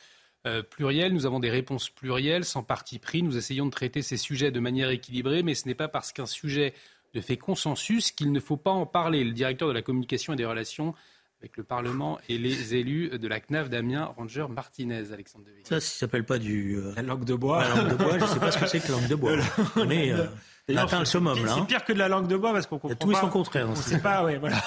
euh, plurielles, nous avons des réponses plurielles, sans parti pris. Nous essayons de traiter ces sujets de manière équilibrée, mais ce n'est pas parce qu'un sujet ne fait consensus qu'il ne faut pas en parler. Le directeur de la communication et des relations avec le Parlement et les élus de la CNAF, Damien Ranger Martinez, Alexandre Devey.
Ça, ça s'appelle pas du...
Euh, la langue de bois.
La langue de bois, je ne sais pas ce que c'est que la langue de bois. (laughs) On est...
atteint le summum là. C'est hein. pire que de la langue de bois parce qu'on comprend tout
pas. Tout son contraire.
On sait pas, oui, voilà.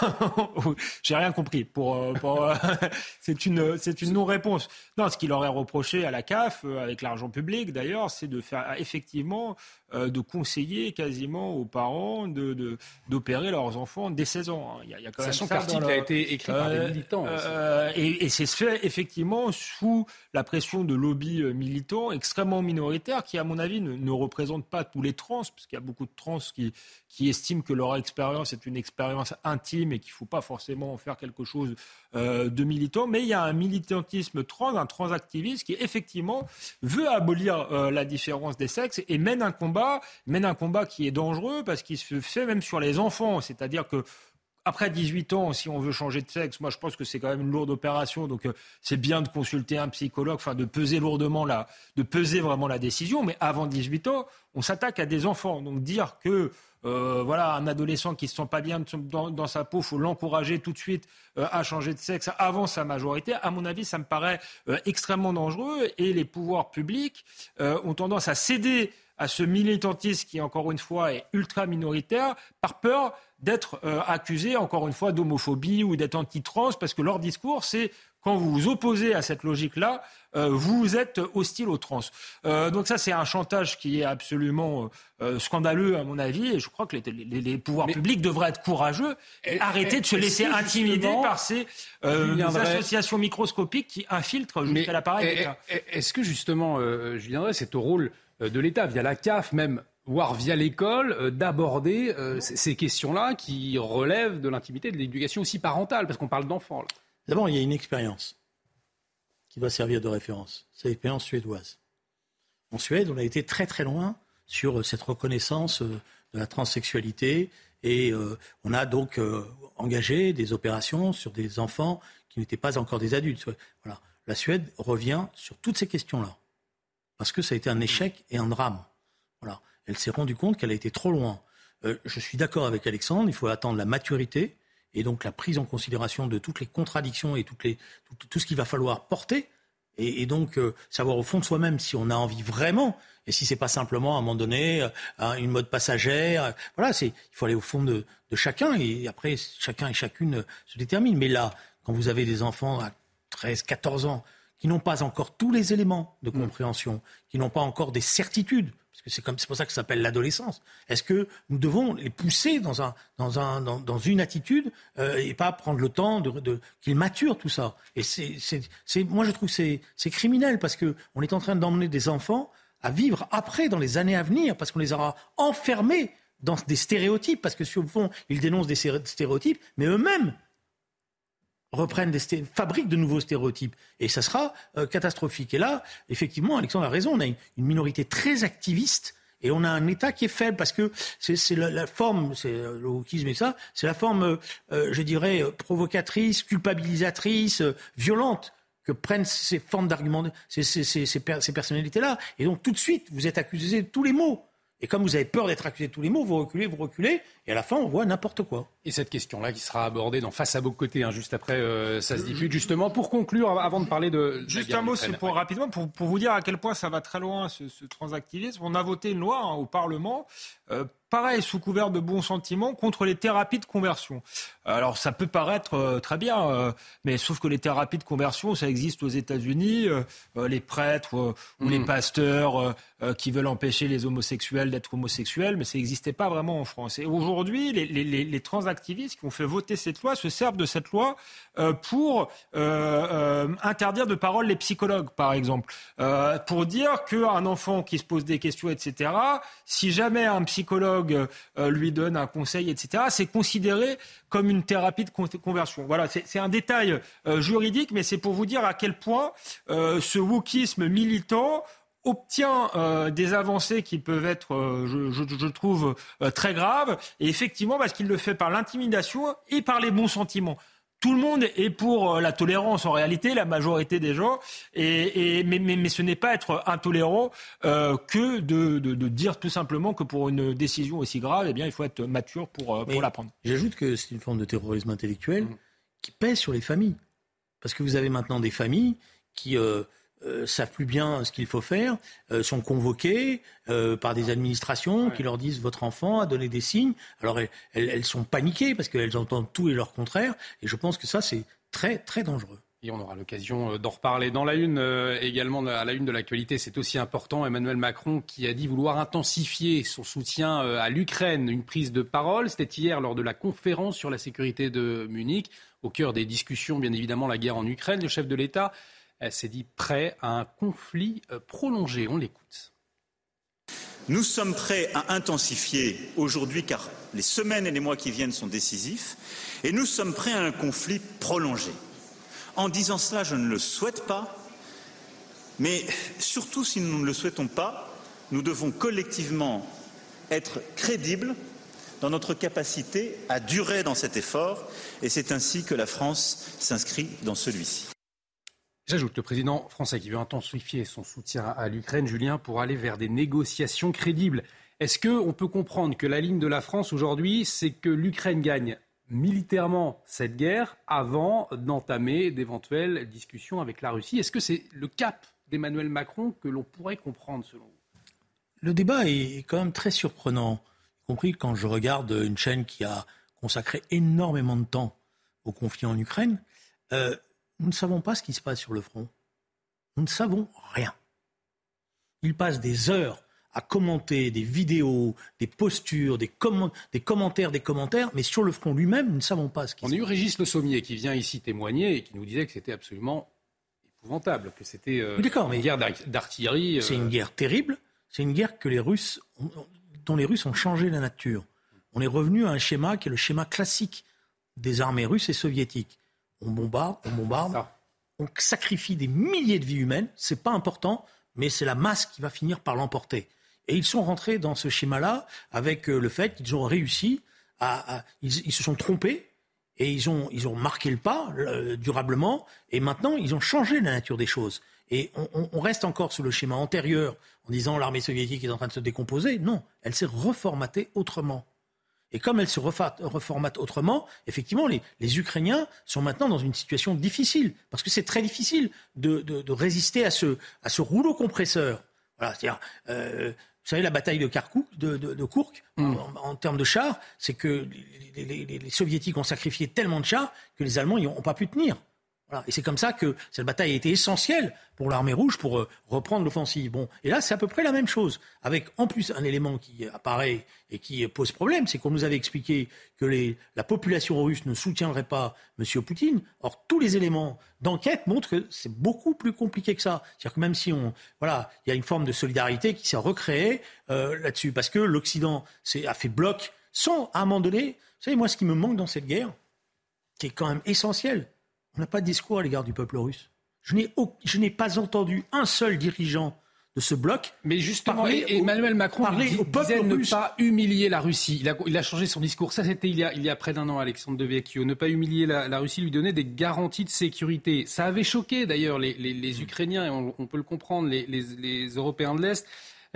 (laughs) J'ai rien compris. Pour, euh, pour euh, (laughs) c'est une, c'est une non-réponse. Non, ce qu'il aurait reproché à la CAF, avec l'argent public d'ailleurs, c'est de faire effectivement euh, de conseiller quasiment aux parents de, d'opérer leurs enfants dès 16 ans.
Hein. Il y a, il y a quand Sachant a été écrit par des euh, militants.
Euh, et, c'est fait effectivement sous la pression de lobbies militants extrêmement minoritaires qui, à mon avis, ne, représentent pas tous les trans, parce qu'il y a beaucoup de trans qui, qui estiment que leur expérience est une expérience intime et qu'il ne faut pas forcément en faire quelque chose de militant. Mais il y a un militantisme trans, un transactiviste qui effectivement veut abolir la différence des sexes et mène un combat mène un combat qui est dangereux parce qu'il se fait même sur les enfants. C'est-à-dire que après 18 ans, si on veut changer de sexe, moi je pense que c'est quand même une lourde opération, donc euh, c'est bien de consulter un psychologue, enfin de peser lourdement la, de peser vraiment la décision. Mais avant 18 ans, on s'attaque à des enfants, donc dire que euh, voilà, un adolescent qui se sent pas bien dans, sa peau, faut l'encourager tout de suite euh, à changer de sexe avant sa majorité. À mon avis, ça me paraît extrêmement dangereux et les pouvoirs publics ont tendance à céder à ce militantisme qui, encore une fois, est ultra minoritaire, par peur d'être euh, accusé, encore une fois, d'homophobie ou d'être anti-trans, parce que leur discours, c'est quand vous vous opposez à cette logique-là, euh, vous êtes hostile aux trans. Euh, donc ça, c'est un chantage qui est absolument scandaleux, à mon avis, et je crois que les, pouvoirs publics devraient être courageux et arrêter de se laisser intimider par ces associations microscopiques qui infiltrent jusqu'à l'appareil.
Est-ce que justement, Julien Drey, c'est au rôle de l'État, via la CAF même, voire via l'école, euh, d'aborder euh, ces questions-là qui relèvent de l'intimité, de l'éducation aussi parentale, parce qu'on parle d'enfants.
D'abord, il y a une expérience qui va servir de référence. C'est l'expérience suédoise. En Suède, on a été très très loin sur cette reconnaissance de la transsexualité et on a donc engagé des opérations sur des enfants qui n'étaient pas encore des adultes. La Suède revient sur toutes ces questions-là parce que ça a été un échec et un drame. Voilà. Elle s'est rendue compte qu'elle a été trop loin. Euh, je suis d'accord avec Alexandre, il faut attendre la maturité et donc la prise en considération de toutes les contradictions et toutes les, tout, ce qu'il va falloir porter. Et, donc euh, savoir au fond de soi-même si on a envie vraiment et si c'est pas simplement à un moment donné euh, une mode passagère. Voilà, c'est il faut aller au fond de, de, chacun et après chacun et chacune se détermine. Mais là, quand vous avez des enfants à 13, 14 ans qui n'ont pas encore tous les éléments de mm. compréhension, qui n'ont pas encore des certitudes, parce que c'est comme c'est pour ça que ça s'appelle l'adolescence. Est-ce que nous devons les pousser dans un dans un dans, une attitude euh, et pas prendre le temps de, de qu'ils maturent tout ça? Et c'est c'est moi je trouve que c'est c'est criminel parce que on est en train d'emmener des enfants à vivre après dans les années à venir parce qu'on les aura enfermés dans des stéréotypes parce que sur le fond ils dénoncent des stéréotypes mais eux-mêmes reprennent des fabriquent de nouveaux stéréotypes. Et ça sera euh, catastrophique. Et là, effectivement, Alexandre a raison, on a une, minorité très activiste et on a un État qui est faible parce que c'est la, forme, c'est euh, le et ça, c'est la forme, euh, je dirais, provocatrice, culpabilisatrice, violente que prennent ces formes d'argument, ces, ces, ces, ces personnalités-là. Et donc tout de suite, vous êtes accusé de tous les maux. Et comme vous avez peur d'être accusé de tous les mots, vous reculez, vous reculez, et à la fin, on voit n'importe quoi.
Et cette question-là qui sera abordée dans Face à vos côtés, hein, juste après, euh, ça se diffuse. Justement, pour conclure, avant de parler de.
Juste un mot, pour, rapidement, pour, pour, vous dire à quel point ça va très loin, ce, ce transactivisme. On a voté une loi hein, au Parlement. Euh, pareil, sous couvert de bons sentiments, contre les thérapies de conversion. Alors ça peut paraître euh, très bien, euh, mais sauf que les thérapies de conversion, ça existe aux États-Unis. Euh, les prêtres ou les mm. pasteurs qui veulent empêcher les homosexuels d'être homosexuels, mais ça n'existait pas vraiment en France. Et aujourd'hui, les, les, les, transactivistes qui ont fait voter cette loi se servent de cette loi pour interdire de parole les psychologues, par exemple, pour dire qu'un enfant qui se pose des questions, etc., si jamais un psychologue lui donne un conseil, etc., c'est considéré comme une thérapie de conversion. Voilà, c'est un détail euh, juridique, mais c'est pour vous dire à quel point euh, ce wokisme militant obtient euh, des avancées qui peuvent être, je, trouve, très graves, et effectivement parce qu'il le fait par l'intimidation et par les bons sentiments tout le monde est pour la tolérance en réalité, la majorité des gens, et, et mais, mais, mais, ce n'est pas être intolérant euh, que de, de, de, dire tout simplement que pour une décision aussi grave, eh bien, il faut être mature pour, pour la prendre.
J'ajoute que c'est une forme de terrorisme intellectuel mmh. qui pèse sur les familles. Parce que vous avez maintenant des familles qui... Euh, euh, savent plus bien ce qu'il faut faire, euh, sont convoqués euh, par des administrations qui leur disent votre enfant a donné des signes. Alors elles, elles, sont paniquées parce qu'elles entendent tout et leur contraire. Et je pense que ça, c'est très, très dangereux.
Et on aura l'occasion d'en reparler. Dans la une, également, à la une de l'actualité, c'est aussi important. Emmanuel Macron qui a dit vouloir intensifier son soutien à l'Ukraine. Une prise de parole. C'était hier lors de la conférence sur la sécurité de Munich. Au cœur des discussions, bien évidemment, la guerre en Ukraine. Le chef de l'État s'est dit prêt à un conflit euh, prolongé. On l'écoute.
Nous sommes prêts à intensifier aujourd'hui, car les semaines et les mois qui viennent sont décisifs, et nous sommes prêts à un conflit prolongé. En disant cela, je ne le souhaite pas, mais surtout si nous ne le souhaitons pas, nous devons collectivement être crédibles dans notre capacité à durer dans cet effort, et c'est ainsi que la France s'inscrit dans celui-ci.
J'ajoute le président français qui veut intensifier son soutien à l'Ukraine, Julien, pour aller vers des négociations crédibles. Est-ce qu'on peut comprendre que la ligne de la France aujourd'hui, c'est que l'Ukraine gagne militairement cette guerre avant d'entamer d'éventuelles discussions avec la Russie? Est-ce que c'est le cap d'Emmanuel Macron que l'on pourrait comprendre selon vous?
Le débat est quand même très surprenant, y compris quand je regarde une chaîne qui a consacré énormément de temps au conflit en Ukraine. Euh, nous ne savons pas ce qui se passe sur le front. Nous ne savons rien. Il passe des heures à commenter des vidéos, des postures, des, des, commentaires, des commentaires, mais sur le front lui-même, nous ne savons pas ce qui
On
se
passe. On a eu Régis Le Sommier qui vient ici témoigner et qui nous disait que c'était absolument épouvantable, que c'était euh, une guerre d'artillerie.
C'est une euh, guerre terrible, c'est une guerre que les Russes, dont les Russes ont changé la nature. On est revenu à un schéma qui est le schéma classique des armées russes et soviétiques on bombarde, on bombarde, on sacrifie des milliers de vies humaines, c'est pas important, mais c'est la masse qui va finir par l'emporter. Et ils sont rentrés dans ce schéma-là avec euh, le fait qu'ils ont réussi à, ils, se sont trompés et ils ont, ils ont marqué le pas euh, durablement et maintenant ils ont changé la nature des choses. Et on, on reste encore sur le schéma antérieur en disant l'armée soviétique est en train de se décomposer. Non, elle s'est reformatée autrement. Et comme elle se reformate autrement, effectivement, les, Ukrainiens sont maintenant dans une situation difficile, parce que c'est très difficile de, résister à ce, à ce rouleau compresseur. Voilà, c'est-à-dire, euh, vous savez, la bataille de, Karkouk, de, de, Kourk, mm. en, termes de chars, c'est que les, les, Soviétiques ont sacrifié tellement de chars que les Allemands n'ont pas pu tenir. Et c'est comme ça que cette bataille a été essentielle pour l'armée rouge pour euh, reprendre l'offensive. Bon, et là, c'est à peu près la même chose, avec en plus un élément qui apparaît et qui pose problème, c'est qu'on nous avait expliqué que la population russe ne soutiendrait pas M. Poutine. Or, tous les éléments d'enquête montrent que c'est beaucoup plus compliqué que ça. C'est-à-dire que même si on, voilà, il y a une forme de solidarité qui s'est recréée euh, là-dessus, parce que l'Occident a fait bloc sans, à un moment donné, vous savez, moi, ce qui me manque dans cette guerre, qui est quand même essentiel, on n'a pas de discours à l'égard du peuple russe. Je n'ai pas entendu un seul dirigeant de ce bloc.
Mais justement, Emmanuel Macron disait ne pas humilier la Russie. Il a, il a changé son discours. Ça, c'était il y a, il y a près d'un an, Alexandre de Vecchio. Ne pas humilier la, Russie, lui donner des garanties de sécurité. Ça avait choqué d'ailleurs les, les, Ukrainiens, et on, peut le comprendre, les, les Européens de l'Est.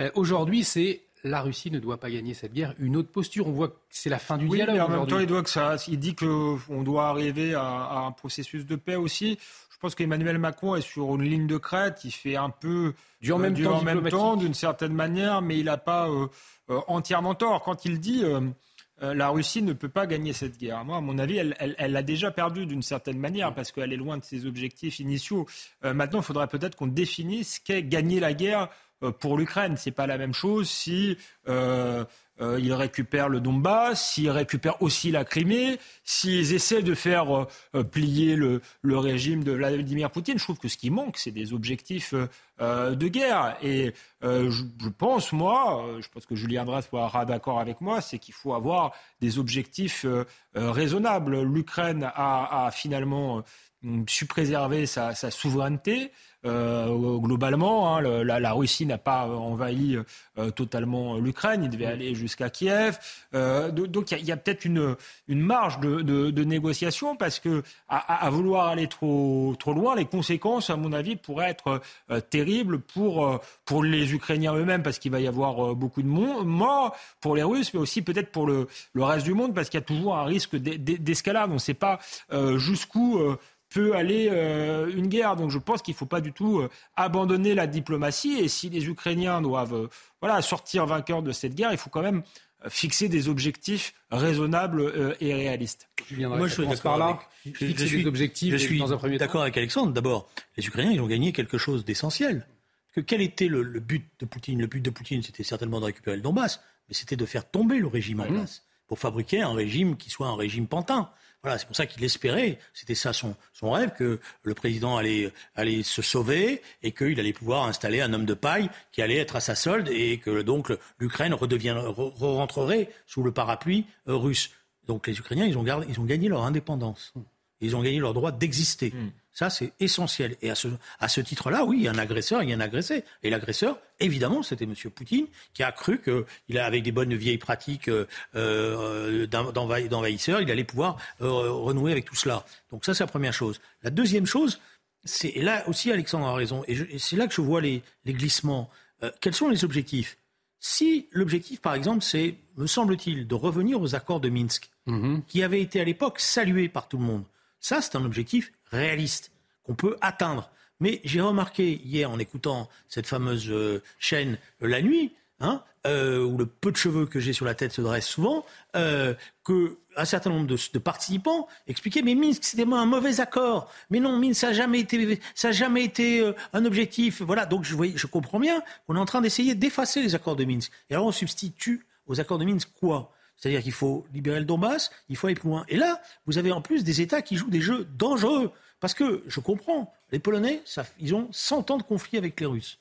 Euh, aujourd'hui, c'est la Russie ne doit pas gagner cette guerre. Une autre posture, on voit que c'est la fin du dialogue.
Mais
en
même temps, il, doit que ça, il dit qu'on doit arriver à, un processus de paix aussi. Je pense qu'Emmanuel Macron est sur une ligne de crête. Il fait un peu
du en même temps,
en même temps d'une certaine manière, mais il n'a pas euh, euh, entièrement tort quand il dit. Euh, la Russie ne peut pas gagner cette guerre. Moi, à mon avis, elle, elle, l'a déjà perdue d'une certaine manière parce qu'elle est loin de ses objectifs initiaux. maintenant, il faudrait peut-être qu'on définisse ce qu'est gagner la guerre pour l'Ukraine. C'est pas la même chose si euh, ils récupèrent le Donbass, s'ils récupèrent aussi la Crimée, s'ils essaient de faire euh, euh, plier le, régime de Vladimir Poutine. Je trouve que ce qui manque, c'est des objectifs euh, de guerre. Et je, pense, moi, je pense que Julien Andrés sera d'accord avec moi, c'est qu'il faut avoir des objectifs raisonnables. L'Ukraine a, finalement su préserver sa souveraineté. Euh, globalement, hein, la, Russie n'a pas envahi euh, totalement l'Ukraine, il devait aller jusqu'à Kiev. Euh, donc il y a, peut-être une, une, marge de, de, négociation parce que à, vouloir aller trop, trop loin, les conséquences, à mon avis, pourraient être terribles pour, pour les Ukrainiens eux-mêmes parce qu'il va y avoir beaucoup de morts, pour les Russes, mais aussi peut-être pour le, le, reste du monde parce qu'il y a toujours un risque d'escalade. On ne sait pas jusqu'où peut aller euh, une guerre. Donc je pense qu'il ne faut pas du tout euh, abandonner la diplomatie. Et si les Ukrainiens doivent euh, voilà, sortir vainqueurs de cette guerre, il faut quand même fixer des objectifs raisonnables et réalistes.
Moi, je suis d'accord là. Je, suis, objectifs je suis d'accord avec Alexandre. D'abord, les Ukrainiens, ils ont gagné quelque chose d'essentiel. Que quel était le, but de Poutine? Le but de Poutine, c'était certainement de récupérer le Donbass, mais c'était de faire tomber le régime en mmh. place pour fabriquer un régime qui soit un régime pantin. Voilà, c'est pour ça qu'il espérait, c'était ça son, son, rêve, que le président allait, allait se sauver et qu'il allait pouvoir installer un homme de paille qui allait être à sa solde et que donc l'Ukraine rentrerait sous le parapluie euh, russe. Donc les Ukrainiens, ils ont, ils ont gagné leur indépendance. Ils ont gagné leur droit d'exister. Hmm. Ça, c'est essentiel. Et à ce, à ce titre-là, oui, il y a un agresseur, il y a un agressé. Et l'agresseur, évidemment, c'était M. Poutine, qui a cru qu'il, avec des bonnes vieilles pratiques euh, euh d'envahisseur, il allait pouvoir euh, renouer avec tout cela. Donc ça, c'est la première chose. La deuxième chose, c'est, et là aussi, Alexandre a raison, et, c'est là que je vois les, les glissements. Euh, quels sont les objectifs? Si l'objectif, par exemple, c'est, me semble-t-il, de revenir aux accords de Minsk, mm-hmm. qui avaient été à l'époque salués par tout le monde, ça, c'est un objectif réaliste qu'on peut atteindre. Mais j'ai remarqué hier en écoutant cette fameuse euh, chaîne euh, La Nuit, hein, euh, où le peu de cheveux que j'ai sur la tête se dresse souvent, euh, qu'un certain nombre de, participants expliquaient mais Minsk c'était un mauvais accord. Mais non, Minsk ça n'a jamais été, ça jamais été un objectif. Voilà, donc je, je comprends bien qu'on est en train d'essayer d'effacer les accords de Minsk. Et alors on substitue aux accords de Minsk quoi? C'est-à-dire qu'il faut libérer le Donbass, il faut aller plus loin. Et là, vous avez en plus des États qui jouent des jeux dangereux. Parce que, je comprends, les Polonais, ils ont 100 ans de conflit avec les Russes.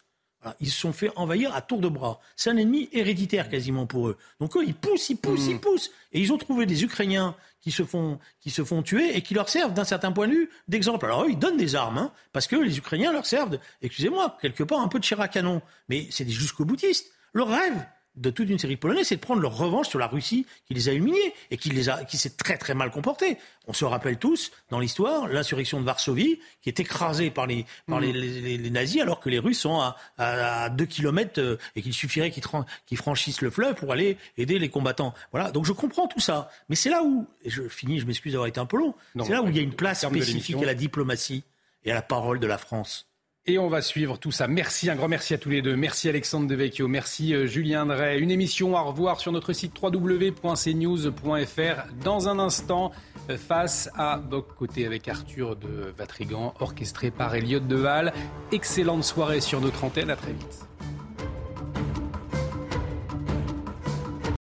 ils se sont fait envahir à tour de bras. C'est un ennemi héréditaire quasiment pour eux. Donc eux, ils poussent, ils poussent, ils mmh. poussent. Et ils ont trouvé des Ukrainiens qui se font, qui se font tuer et qui leur servent d'un certain point de vue d'exemple. Alors eux, ils donnent des armes, hein, parce que les Ukrainiens leur servent, excusez-moi, quelque part un peu de chair à canon. Mais c'est des jusqu'au boutistes. Leur rêve, de toute une série de Polonais, c'est de prendre leur revanche sur la Russie qui les a humiliés et qui les a, qui s'est très très mal comporté. On se rappelle tous dans l'histoire l'insurrection de Varsovie qui est écrasée par les par les, mm. nazis alors que les Russes sont à, à, deux kilomètres euh, et qu'il suffirait qu'ils franchissent le fleuve pour aller aider les combattants. Voilà. Donc je comprends tout ça, mais c'est là où et je finis, je m'excuse d'avoir été un peu long. C'est là où il y a une place spécifique à la diplomatie et à la parole de la France.
Et on va suivre tout ça. Merci, un grand merci à tous les deux. Merci Alexandre Devecchio, merci euh, Julien Drey. Une émission à revoir sur notre site www.cnews.fr dans un instant euh, face à Boc Côté avec Arthur de Vatrigan, orchestré par Elliott Deval. Excellente soirée sur notre antenne, à très vite.